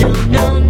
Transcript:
no,